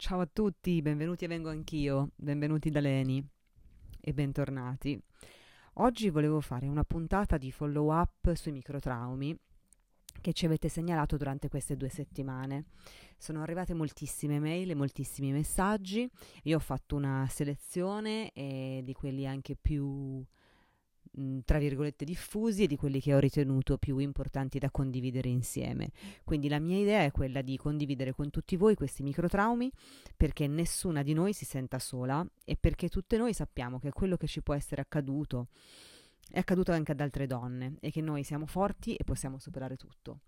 Ciao a tutti, benvenuti a Vengo Anch'io, benvenuti da Leni e bentornati. Oggi volevo fare una puntata di follow up sui microtraumi che ci avete segnalato durante queste due settimane. Sono arrivate moltissime mail e moltissimi messaggi. Io ho fatto una selezione eh, di quelli anche più tra virgolette diffusi e di quelli che ho ritenuto più importanti da condividere insieme. Quindi la mia idea è quella di condividere con tutti voi questi microtraumi perché nessuna di noi si senta sola e perché tutte noi sappiamo che quello che ci può essere accaduto è accaduto anche ad altre donne e che noi siamo forti e possiamo superare tutto.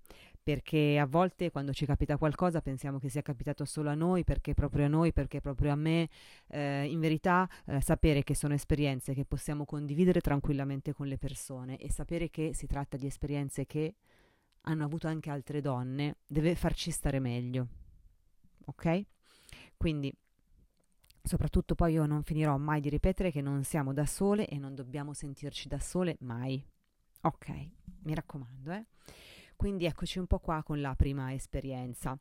Perché a volte quando ci capita qualcosa pensiamo che sia capitato solo a noi, perché proprio a noi, perché proprio a me. Eh, in verità eh, sapere che sono esperienze che possiamo condividere tranquillamente con le persone e sapere che si tratta di esperienze che hanno avuto anche altre donne deve farci stare meglio. Ok? Quindi Soprattutto poi io non finirò mai di ripetere che non siamo da sole e non dobbiamo sentirci da sole mai. Ok, mi raccomando, eh. Quindi eccoci un po' qua con la prima esperienza.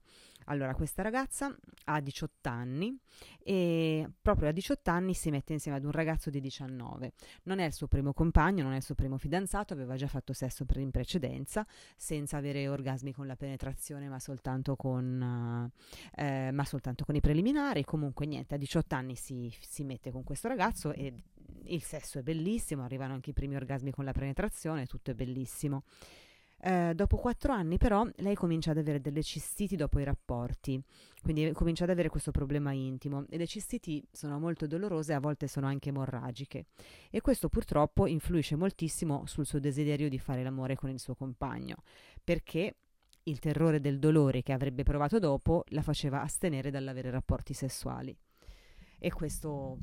Allora, questa ragazza ha 18 anni e proprio a 18 anni si mette insieme ad un ragazzo di 19. Non è il suo primo compagno, non è il suo primo fidanzato, aveva già fatto sesso in precedenza, senza avere orgasmi con la penetrazione, ma soltanto con, eh, ma soltanto con i preliminari. Comunque niente, a 18 anni si, si mette con questo ragazzo e il sesso è bellissimo, arrivano anche i primi orgasmi con la penetrazione, tutto è bellissimo. Eh, dopo quattro anni però lei comincia ad avere delle cistiti dopo i rapporti, quindi comincia ad avere questo problema intimo. E le cistiti sono molto dolorose e a volte sono anche emorragiche. E questo purtroppo influisce moltissimo sul suo desiderio di fare l'amore con il suo compagno. Perché il terrore del dolore che avrebbe provato dopo la faceva astenere dall'avere rapporti sessuali. E questo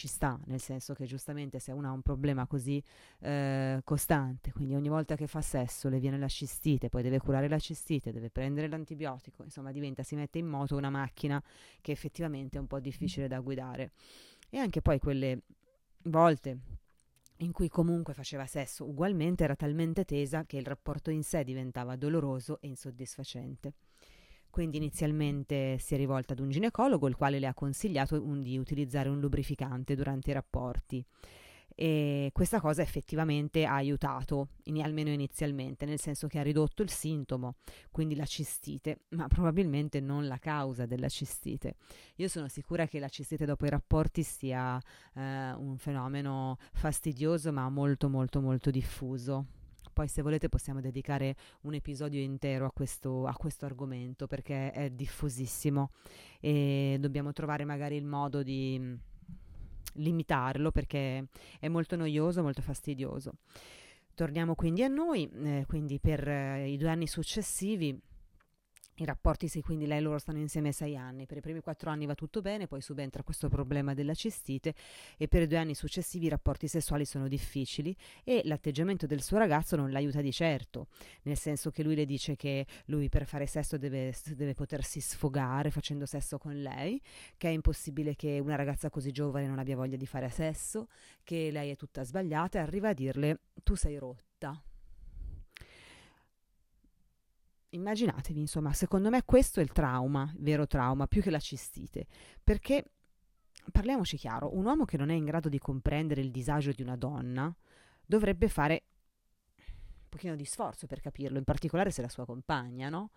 ci sta, nel senso che giustamente se uno ha un problema così eh, costante, quindi ogni volta che fa sesso le viene la cistite, poi deve curare la cistite, deve prendere l'antibiotico, insomma diventa, si mette in moto una macchina che effettivamente è un po' difficile da guidare. E anche poi quelle volte in cui comunque faceva sesso ugualmente era talmente tesa che il rapporto in sé diventava doloroso e insoddisfacente. Quindi inizialmente si è rivolta ad un ginecologo, il quale le ha consigliato un, di utilizzare un lubrificante durante i rapporti. E questa cosa effettivamente ha aiutato, in, almeno inizialmente, nel senso che ha ridotto il sintomo, quindi la cistite, ma probabilmente non la causa della cistite. Io sono sicura che la cistite dopo i rapporti sia eh, un fenomeno fastidioso, ma molto molto molto diffuso. Poi se volete possiamo dedicare un episodio intero a questo, a questo argomento perché è diffusissimo e dobbiamo trovare magari il modo di mm, limitarlo perché è molto noioso, molto fastidioso. Torniamo quindi a noi, eh, quindi per eh, i due anni successivi i rapporti, sì, quindi lei e loro stanno insieme sei anni. Per i primi quattro anni va tutto bene, poi subentra questo problema della cistite e per i due anni successivi i rapporti sessuali sono difficili e l'atteggiamento del suo ragazzo non l'aiuta di certo, nel senso che lui le dice che lui per fare sesso deve, deve potersi sfogare facendo sesso con lei, che è impossibile che una ragazza così giovane non abbia voglia di fare sesso, che lei è tutta sbagliata e arriva a dirle tu sei rotta immaginatevi, insomma, secondo me questo è il trauma, il vero trauma, più che la cistite, perché parliamoci chiaro, un uomo che non è in grado di comprendere il disagio di una donna dovrebbe fare un pochino di sforzo per capirlo, in particolare se è la sua compagna, no?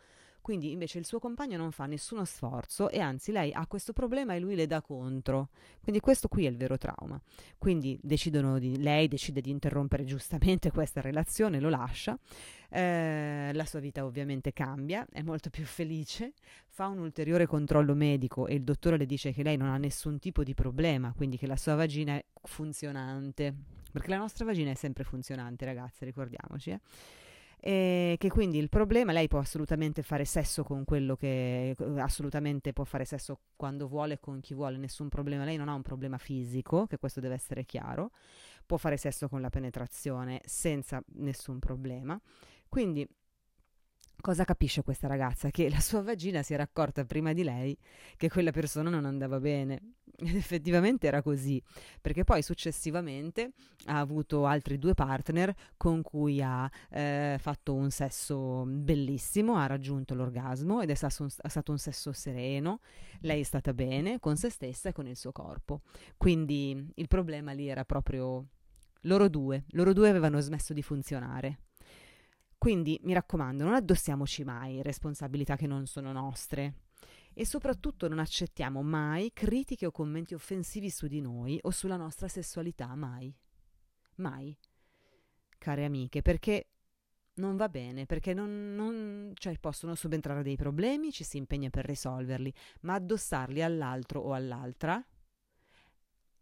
Quindi invece il suo compagno non fa nessuno sforzo e anzi lei ha questo problema e lui le dà contro. Quindi questo qui è il vero trauma. Quindi di, lei decide di interrompere giustamente questa relazione, lo lascia. Eh, la sua vita ovviamente cambia, è molto più felice, fa un ulteriore controllo medico e il dottore le dice che lei non ha nessun tipo di problema, quindi che la sua vagina è funzionante, perché la nostra vagina è sempre funzionante, ragazze, ricordiamoci. Eh? E che quindi il problema, lei può assolutamente fare sesso con quello che assolutamente può fare sesso quando vuole con chi vuole, nessun problema, lei non ha un problema fisico, che questo deve essere chiaro, può fare sesso con la penetrazione senza nessun problema. Quindi Cosa capisce questa ragazza? Che la sua vagina si era accorta prima di lei che quella persona non andava bene. Ed effettivamente era così, perché poi successivamente ha avuto altri due partner con cui ha eh, fatto un sesso bellissimo, ha raggiunto l'orgasmo ed è stato, un, è stato un sesso sereno, lei è stata bene con se stessa e con il suo corpo. Quindi il problema lì era proprio loro due, loro due avevano smesso di funzionare. Quindi mi raccomando, non addossiamoci mai responsabilità che non sono nostre e soprattutto non accettiamo mai critiche o commenti offensivi su di noi o sulla nostra sessualità, mai. Mai. Care amiche, perché non va bene, perché non, non, cioè possono subentrare dei problemi, ci si impegna per risolverli, ma addossarli all'altro o all'altra?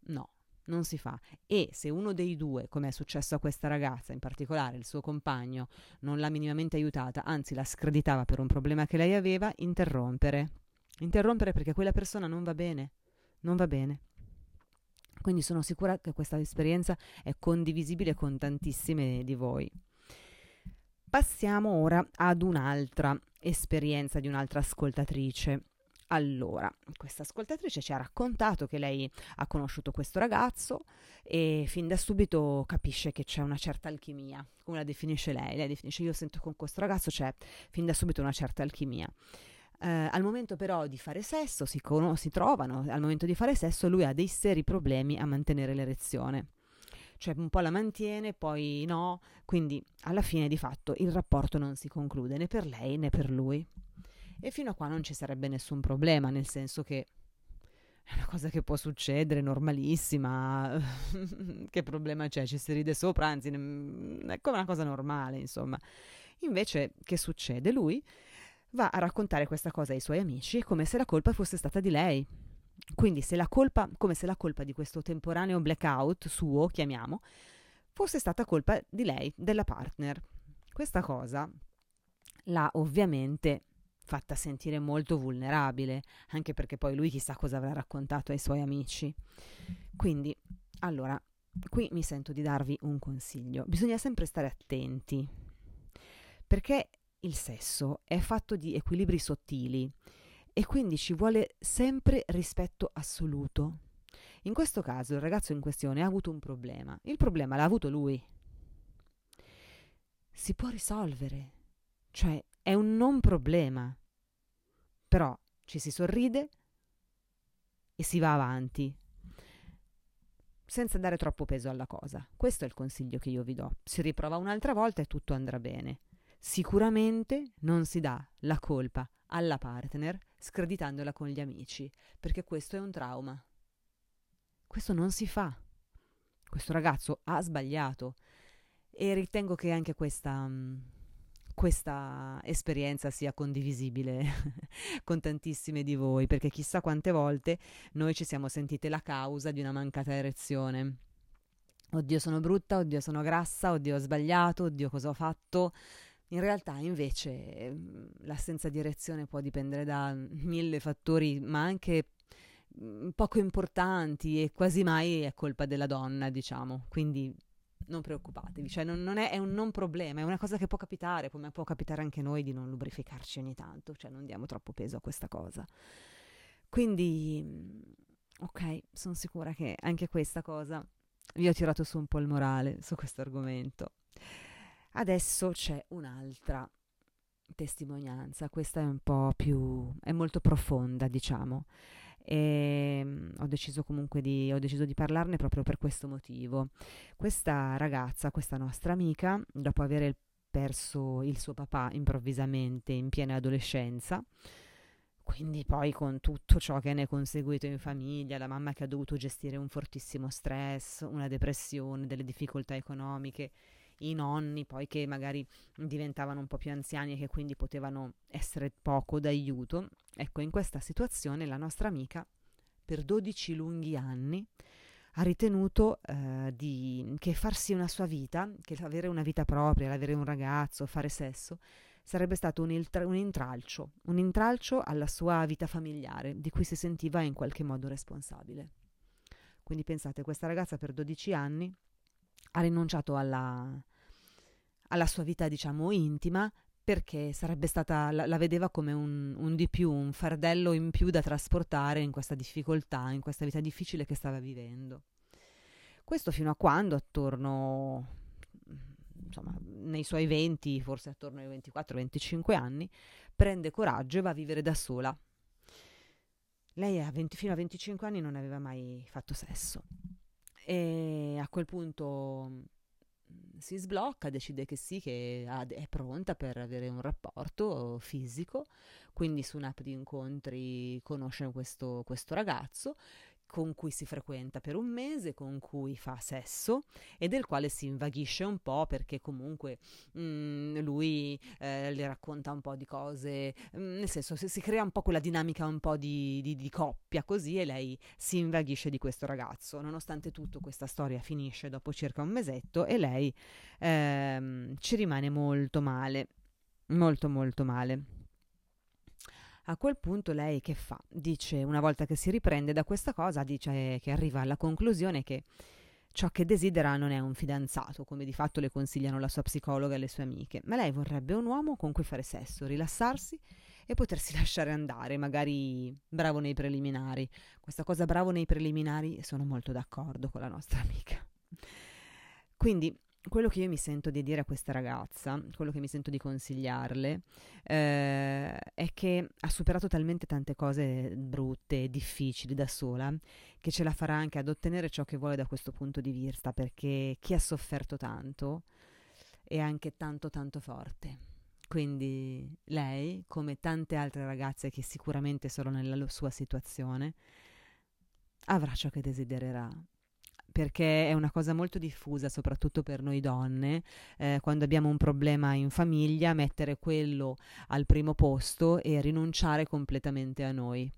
No non si fa. E se uno dei due, come è successo a questa ragazza, in particolare il suo compagno, non l'ha minimamente aiutata, anzi la screditava per un problema che lei aveva, interrompere. Interrompere perché quella persona non va bene. Non va bene. Quindi sono sicura che questa esperienza è condivisibile con tantissime di voi. Passiamo ora ad un'altra esperienza di un'altra ascoltatrice. Allora, questa ascoltatrice ci ha raccontato che lei ha conosciuto questo ragazzo e fin da subito capisce che c'è una certa alchimia, come la definisce lei. Lei definisce io sento con questo ragazzo c'è fin da subito una certa alchimia. Eh, al momento però di fare sesso, si, con- si trovano, al momento di fare sesso lui ha dei seri problemi a mantenere l'erezione cioè un po' la mantiene, poi no, quindi alla fine di fatto il rapporto non si conclude né per lei né per lui. E fino a qua non ci sarebbe nessun problema, nel senso che è una cosa che può succedere, normalissima. che problema c'è? Ci si ride sopra, anzi, è come una cosa normale, insomma. Invece, che succede? Lui va a raccontare questa cosa ai suoi amici come se la colpa fosse stata di lei. Quindi, se colpa, come se la colpa di questo temporaneo blackout suo, chiamiamo, fosse stata colpa di lei, della partner. Questa cosa l'ha ovviamente fatta sentire molto vulnerabile, anche perché poi lui chissà cosa avrà raccontato ai suoi amici. Quindi, allora, qui mi sento di darvi un consiglio. Bisogna sempre stare attenti, perché il sesso è fatto di equilibri sottili e quindi ci vuole sempre rispetto assoluto. In questo caso il ragazzo in questione ha avuto un problema. Il problema l'ha avuto lui. Si può risolvere. Cioè, è un non problema. Però ci si sorride e si va avanti senza dare troppo peso alla cosa. Questo è il consiglio che io vi do. Si riprova un'altra volta e tutto andrà bene. Sicuramente non si dà la colpa alla partner screditandola con gli amici, perché questo è un trauma. Questo non si fa. Questo ragazzo ha sbagliato e ritengo che anche questa mm, questa esperienza sia condivisibile con tantissime di voi, perché chissà quante volte noi ci siamo sentite la causa di una mancata erezione. Oddio sono brutta, oddio sono grassa, oddio ho sbagliato, oddio cosa ho fatto. In realtà invece mm, l'assenza di erezione può dipendere da mille fattori, ma anche mm, poco importanti e quasi mai è colpa della donna, diciamo. Quindi non preoccupatevi, cioè non, non è, è, un non problema, è una cosa che può capitare, come può capitare anche noi di non lubrificarci ogni tanto, cioè non diamo troppo peso a questa cosa. Quindi, mm, ok, sono sicura che anche questa cosa vi ho tirato su un po' il morale su questo argomento. Adesso c'è un'altra testimonianza, questa è un po' più, è molto profonda, diciamo e ehm, ho deciso comunque di, deciso di parlarne proprio per questo motivo. Questa ragazza, questa nostra amica, dopo aver perso il suo papà improvvisamente in piena adolescenza, quindi poi con tutto ciò che ne è conseguito in famiglia, la mamma che ha dovuto gestire un fortissimo stress, una depressione, delle difficoltà economiche, i nonni poi che magari diventavano un po' più anziani e che quindi potevano essere poco d'aiuto. Ecco, in questa situazione la nostra amica per 12 lunghi anni ha ritenuto eh, di, che farsi una sua vita, che avere una vita propria, avere un ragazzo, fare sesso, sarebbe stato un, iltra- un, intralcio, un intralcio alla sua vita familiare, di cui si sentiva in qualche modo responsabile. Quindi pensate, questa ragazza per 12 anni ha rinunciato alla, alla sua vita, diciamo, intima perché sarebbe stata, la, la vedeva come un, un, di più, un fardello in più da trasportare in questa difficoltà, in questa vita difficile che stava vivendo. Questo fino a quando, attorno, insomma, nei suoi 20, forse attorno ai 24-25 anni, prende coraggio e va a vivere da sola. Lei a 20, fino a 25 anni non aveva mai fatto sesso e a quel punto si sblocca, decide che sì, che è pronta per avere un rapporto fisico, quindi su un'app di incontri conosce questo, questo ragazzo con cui si frequenta per un mese, con cui fa sesso e del quale si invaghisce un po' perché comunque mh, mm, lui eh, le racconta un po' di cose, mh, mm, nel senso si, si, crea un po' quella dinamica un po' di, di, di, coppia così e lei si invaghisce di questo ragazzo. Nonostante tutto questa storia finisce dopo circa un mesetto e lei ehm, ci rimane molto male, molto molto male. A quel punto lei che fa? Dice, una volta che si riprende da questa cosa, dice che arriva alla conclusione che ciò che desidera non è un fidanzato, come di fatto le consigliano la sua psicologa e le sue amiche, ma lei vorrebbe un uomo con cui fare sesso, rilassarsi e potersi lasciare andare, magari bravo nei preliminari. Questa cosa bravo nei preliminari sono molto d'accordo con la nostra amica. Quindi quello che io mi sento di dire a questa ragazza, quello che mi sento di consigliarle, eh, è che ha superato talmente tante cose brutte e difficili da sola che ce la farà anche ad ottenere ciò che vuole da questo punto di vista, perché chi ha sofferto tanto è anche tanto tanto forte. Quindi lei, come tante altre ragazze che sicuramente sono nella sua situazione, avrà ciò che desidererà perché è una cosa molto diffusa, soprattutto per noi donne, eh, quando abbiamo un problema in famiglia, mettere quello al primo posto e rinunciare completamente a noi.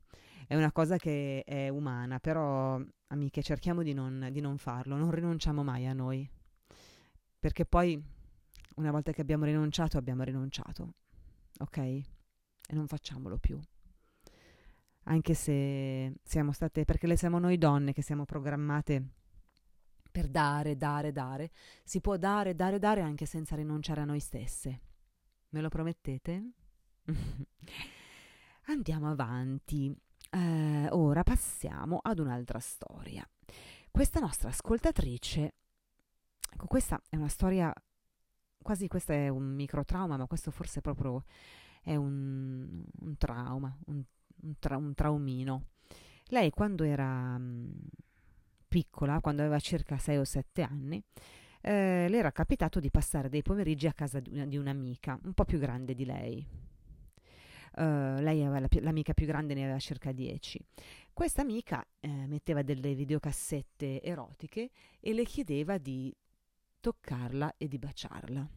È una cosa che è umana, però amiche cerchiamo di non, di non farlo, non rinunciamo mai a noi, perché poi una volta che abbiamo rinunciato, abbiamo rinunciato, ok? E non facciamolo più anche se siamo state, perché le siamo noi donne che siamo programmate per dare, dare, dare. Si può dare, dare, dare anche senza rinunciare a noi stesse. Me lo promettete? Andiamo avanti. Eh, ora passiamo ad un'altra storia. Questa nostra ascoltatrice, ecco, questa è una storia, quasi questo è un microtrauma, ma questo forse proprio è un, un trauma, un, un, tra, un, traumino. Lei quando era mm, piccola, quando aveva circa 6 o 7 anni, eh, le era capitato di passare dei pomeriggi a casa di, una, di un'amica, un po' più grande di lei. Uh, lei aveva la, l'amica più grande ne aveva circa 10. Questa amica eh, metteva delle videocassette erotiche e le chiedeva di toccarla e di baciarla.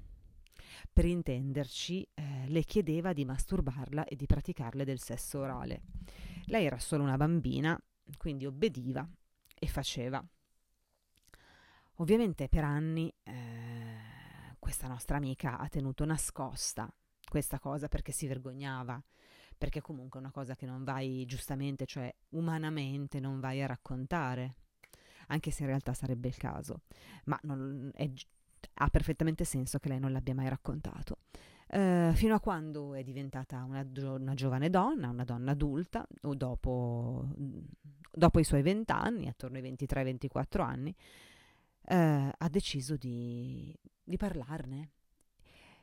Per intenderci, eh, le chiedeva di masturbarla e di praticarle del sesso orale. Lei era solo una bambina, quindi obbediva e faceva. Ovviamente per anni eh, questa nostra amica ha tenuto nascosta questa cosa perché si vergognava, perché comunque è una cosa che non vai giustamente, cioè umanamente non vai a raccontare, anche se in realtà sarebbe il caso, ma non, è, ha perfettamente senso che lei non l'abbia mai raccontato. Uh, fino a quando è diventata una, una, giovane donna, una donna adulta, o dopo dopo i suoi vent'anni, attorno ai 23-24 anni, eh, ha deciso di, di parlarne.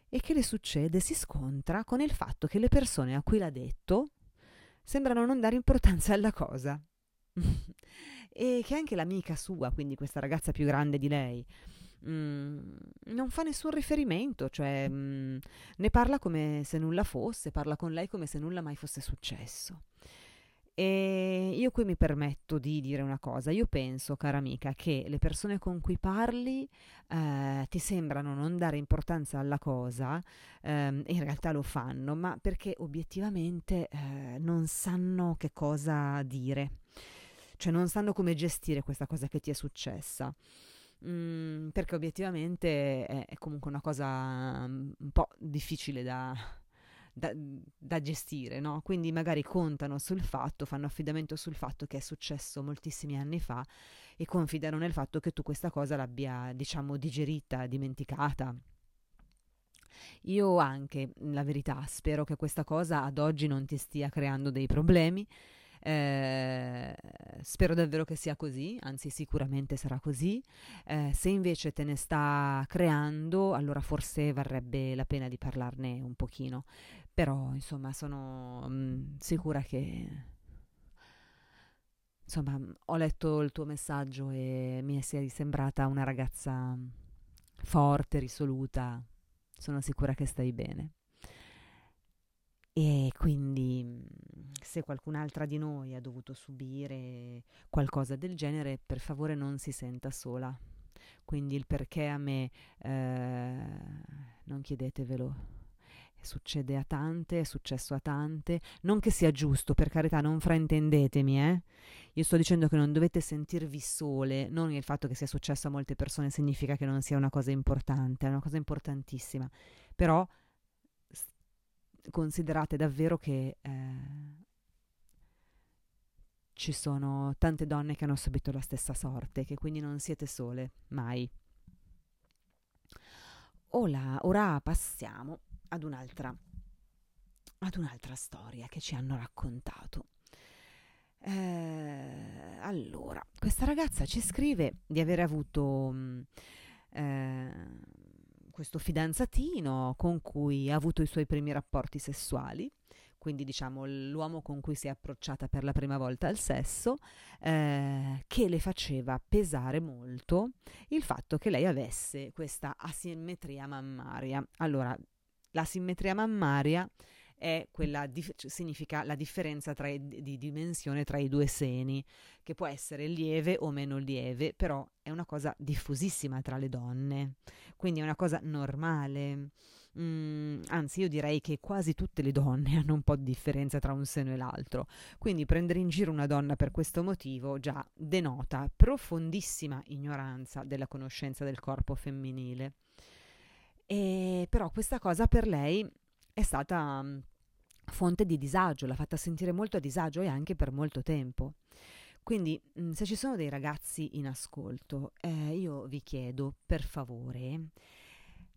E che le succede? Si scontra con il fatto che le persone a cui l'ha detto sembrano non dare importanza alla cosa. e che anche l'amica sua, quindi questa ragazza più grande di lei, Mm, non fa nessun riferimento, cioè mm, ne parla come se nulla fosse, parla con lei come se nulla mai fosse successo. E io qui mi permetto di dire una cosa, io penso, cara amica, che le persone con cui parli eh, ti sembrano non dare importanza alla cosa, ehm, in realtà lo fanno, ma perché obiettivamente eh, non sanno che cosa dire, cioè non sanno come gestire questa cosa che ti è successa. Mm, perché obiettivamente è, è comunque una cosa mm, un po' difficile da, da, da gestire, no? Quindi magari contano sul fatto, fanno affidamento sul fatto che è successo moltissimi anni fa e confidano nel fatto che tu questa cosa l'abbia, diciamo, digerita, dimenticata. Io anche, la verità, spero che questa cosa ad oggi non ti stia creando dei problemi. Eh, spero davvero che sia così, anzi sicuramente sarà così. Eh, se invece te ne sta creando, allora forse varrebbe la pena di parlarne un pochino. Però, insomma, sono mh, mm, sicura che... Insomma, ho letto il tuo messaggio e mi sei sembrata una ragazza forte, risoluta. Sono sicura che stai bene. E quindi se qualcun'altra di noi ha dovuto subire qualcosa del genere, per favore non si senta sola. Quindi il perché a me eh, non chiedetevelo. Succede a tante, è successo a tante. Non che sia giusto, per carità, non fraintendetemi, eh. Io sto dicendo che non dovete sentirvi sole, non il fatto che sia successo a molte persone significa che non sia una cosa importante, è una cosa importantissima. Però considerate davvero che eh, ci sono tante donne che hanno subito la stessa sorte, che quindi non siete sole, mai. Ora, ora passiamo ad un'altra, ad un'altra storia che ci hanno raccontato. Eh, allora, questa ragazza ci scrive di aver avuto mh, mm, eh, questo fidanzatino con cui ha avuto i suoi primi rapporti sessuali, quindi diciamo l'uomo con cui si è approcciata per la prima volta al sesso, eh, che le faceva pesare molto il fatto che lei avesse questa asimmetria mammaria. Allora, la simmetria mammaria è quella dif- cioè significa la differenza tra, di dimensione tra i due seni, che può essere lieve o meno lieve, però è una cosa diffusissima tra le donne, quindi è una cosa normale. Mm, anzi, io direi che quasi tutte le donne hanno un po' di differenza tra un seno e l'altro, quindi prendere in giro una donna per questo motivo già denota profondissima ignoranza della conoscenza del corpo femminile. E però questa cosa per lei è stata mm, fonte di disagio, l'ha fatta sentire molto a disagio e anche per molto tempo. Quindi, mm, se ci sono dei ragazzi in ascolto, eh, io vi chiedo, per favore,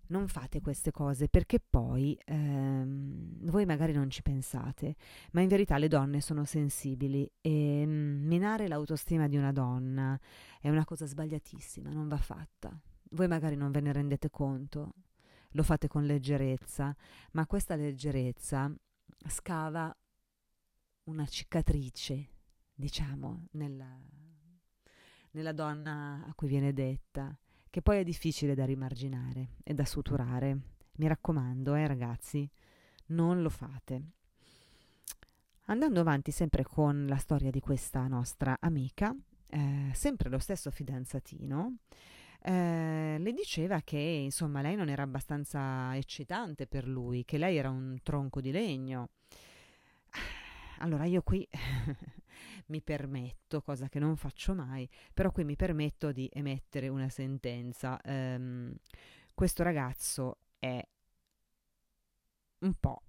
non fate queste cose perché poi ehm, voi magari non ci pensate, ma in verità le donne sono sensibili e mh, mm, minare l'autostima di una donna è una cosa sbagliatissima, non va fatta. Voi magari non ve ne rendete conto, lo fate con leggerezza, ma questa leggerezza scava una cicatrice, diciamo, nella, nella donna a cui viene detta, che poi è difficile da rimarginare e da suturare. Mi raccomando, eh ragazzi, non lo fate. Andando avanti sempre con la storia di questa nostra amica, eh, sempre lo stesso fidanzatino, eh, le diceva che insomma lei non era abbastanza eccitante per lui, che lei era un tronco di legno. Allora io qui mi permetto, cosa che non faccio mai, però qui mi permetto di emettere una sentenza. Um, questo ragazzo è un po',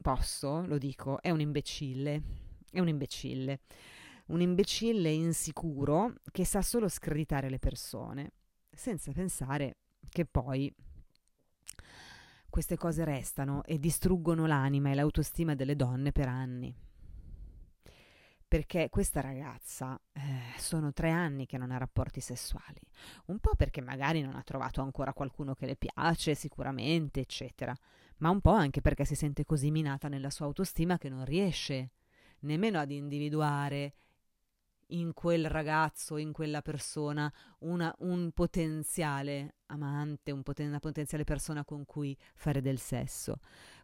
posso, lo dico, è un imbecille, è un imbecille un imbecille insicuro che sa solo screditare le persone, senza pensare che poi queste cose restano e distruggono l'anima e l'autostima delle donne per anni. Perché questa ragazza eh, sono tre anni che non ha rapporti sessuali, un po' perché magari non ha trovato ancora qualcuno che le piace, sicuramente, eccetera, ma un po' anche perché si sente così minata nella sua autostima che non riesce nemmeno ad individuare in quel ragazzo, in quella persona, una, un potenziale amante, un poten- una potenziale persona con cui fare del sesso.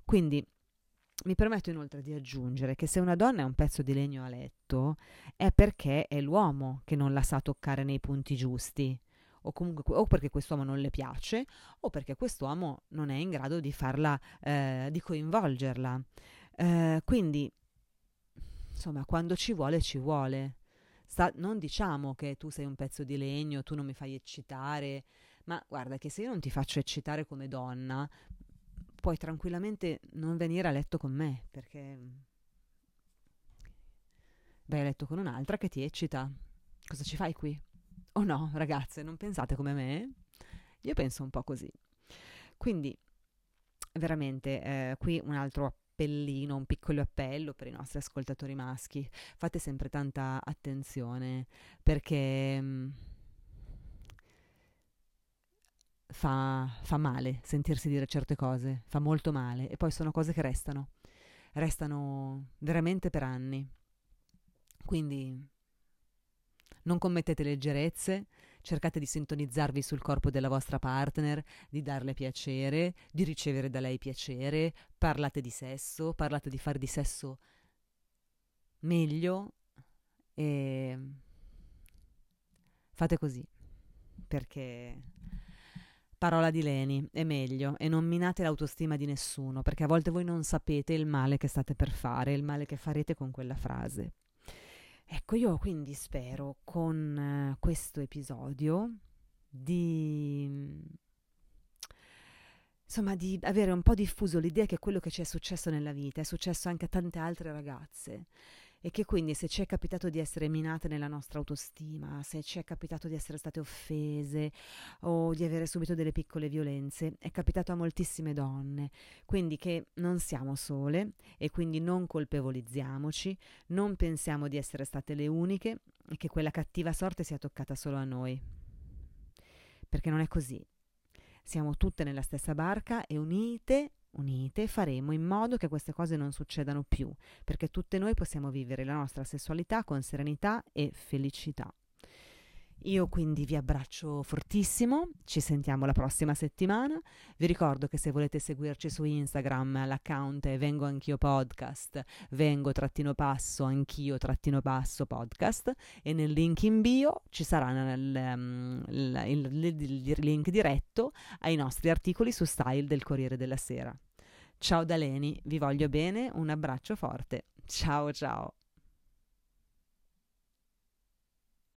Quindi mi permetto inoltre di aggiungere che se una donna è un pezzo di legno a letto è perché è l'uomo che non la sa toccare nei punti giusti. O, comunque, o perché quest'uomo non le piace, o perché quest'uomo non è in grado di farla, eh, di coinvolgerla. Eh, quindi, insomma, quando ci vuole, ci vuole. Sta, non diciamo che tu sei un pezzo di legno, tu non mi fai eccitare, ma guarda che se io non ti faccio eccitare come donna, puoi tranquillamente non venire a letto con me, perché vai a letto con un'altra che ti eccita. Cosa ci fai qui? O oh no, ragazze, non pensate come me? Io penso un po' così. Quindi veramente, eh, qui un altro appellino, un piccolo appello per i nostri ascoltatori maschi. Fate sempre tanta attenzione perché... Mm, fa, fa male sentirsi dire certe cose, fa molto male e poi sono cose che restano, restano veramente per anni. Quindi non commettete leggerezze, cercate di sintonizzarvi sul corpo della vostra partner, di darle piacere, di ricevere da lei piacere, parlate di sesso, parlate di fare di sesso meglio e fate così perché parola di Leni, è meglio e non minate l'autostima di nessuno, perché a volte voi non sapete il male che state per fare, il male che farete con quella frase. Ecco, io quindi spero con uh, questo episodio di insomma di avere un po' diffuso l'idea che quello che ci è successo nella vita è successo anche a tante altre ragazze e che quindi se ci è capitato di essere minate nella nostra autostima, se ci è capitato di essere state offese o di avere subito delle piccole violenze, è capitato a moltissime donne, quindi che non siamo sole e quindi non colpevolizziamoci, non pensiamo di essere state le uniche e che quella cattiva sorte sia toccata solo a noi. Perché non è così. Siamo tutte nella stessa barca e unite unite faremo in modo che queste cose non succedano più, perché tutte noi possiamo vivere la nostra sessualità con serenità e felicità. Io quindi vi abbraccio fortissimo, ci sentiamo la prossima settimana. Vi ricordo che se volete seguirci su Instagram l'account è Vengo Anch'io Podcast, Vengo trattino passo, Anch'io trattino passo podcast e nel link in bio ci sarà um, il, il, il, il link diretto ai nostri articoli su Style del Corriere della Sera. Ciao da Leni, vi voglio bene, un abbraccio forte. Ciao ciao.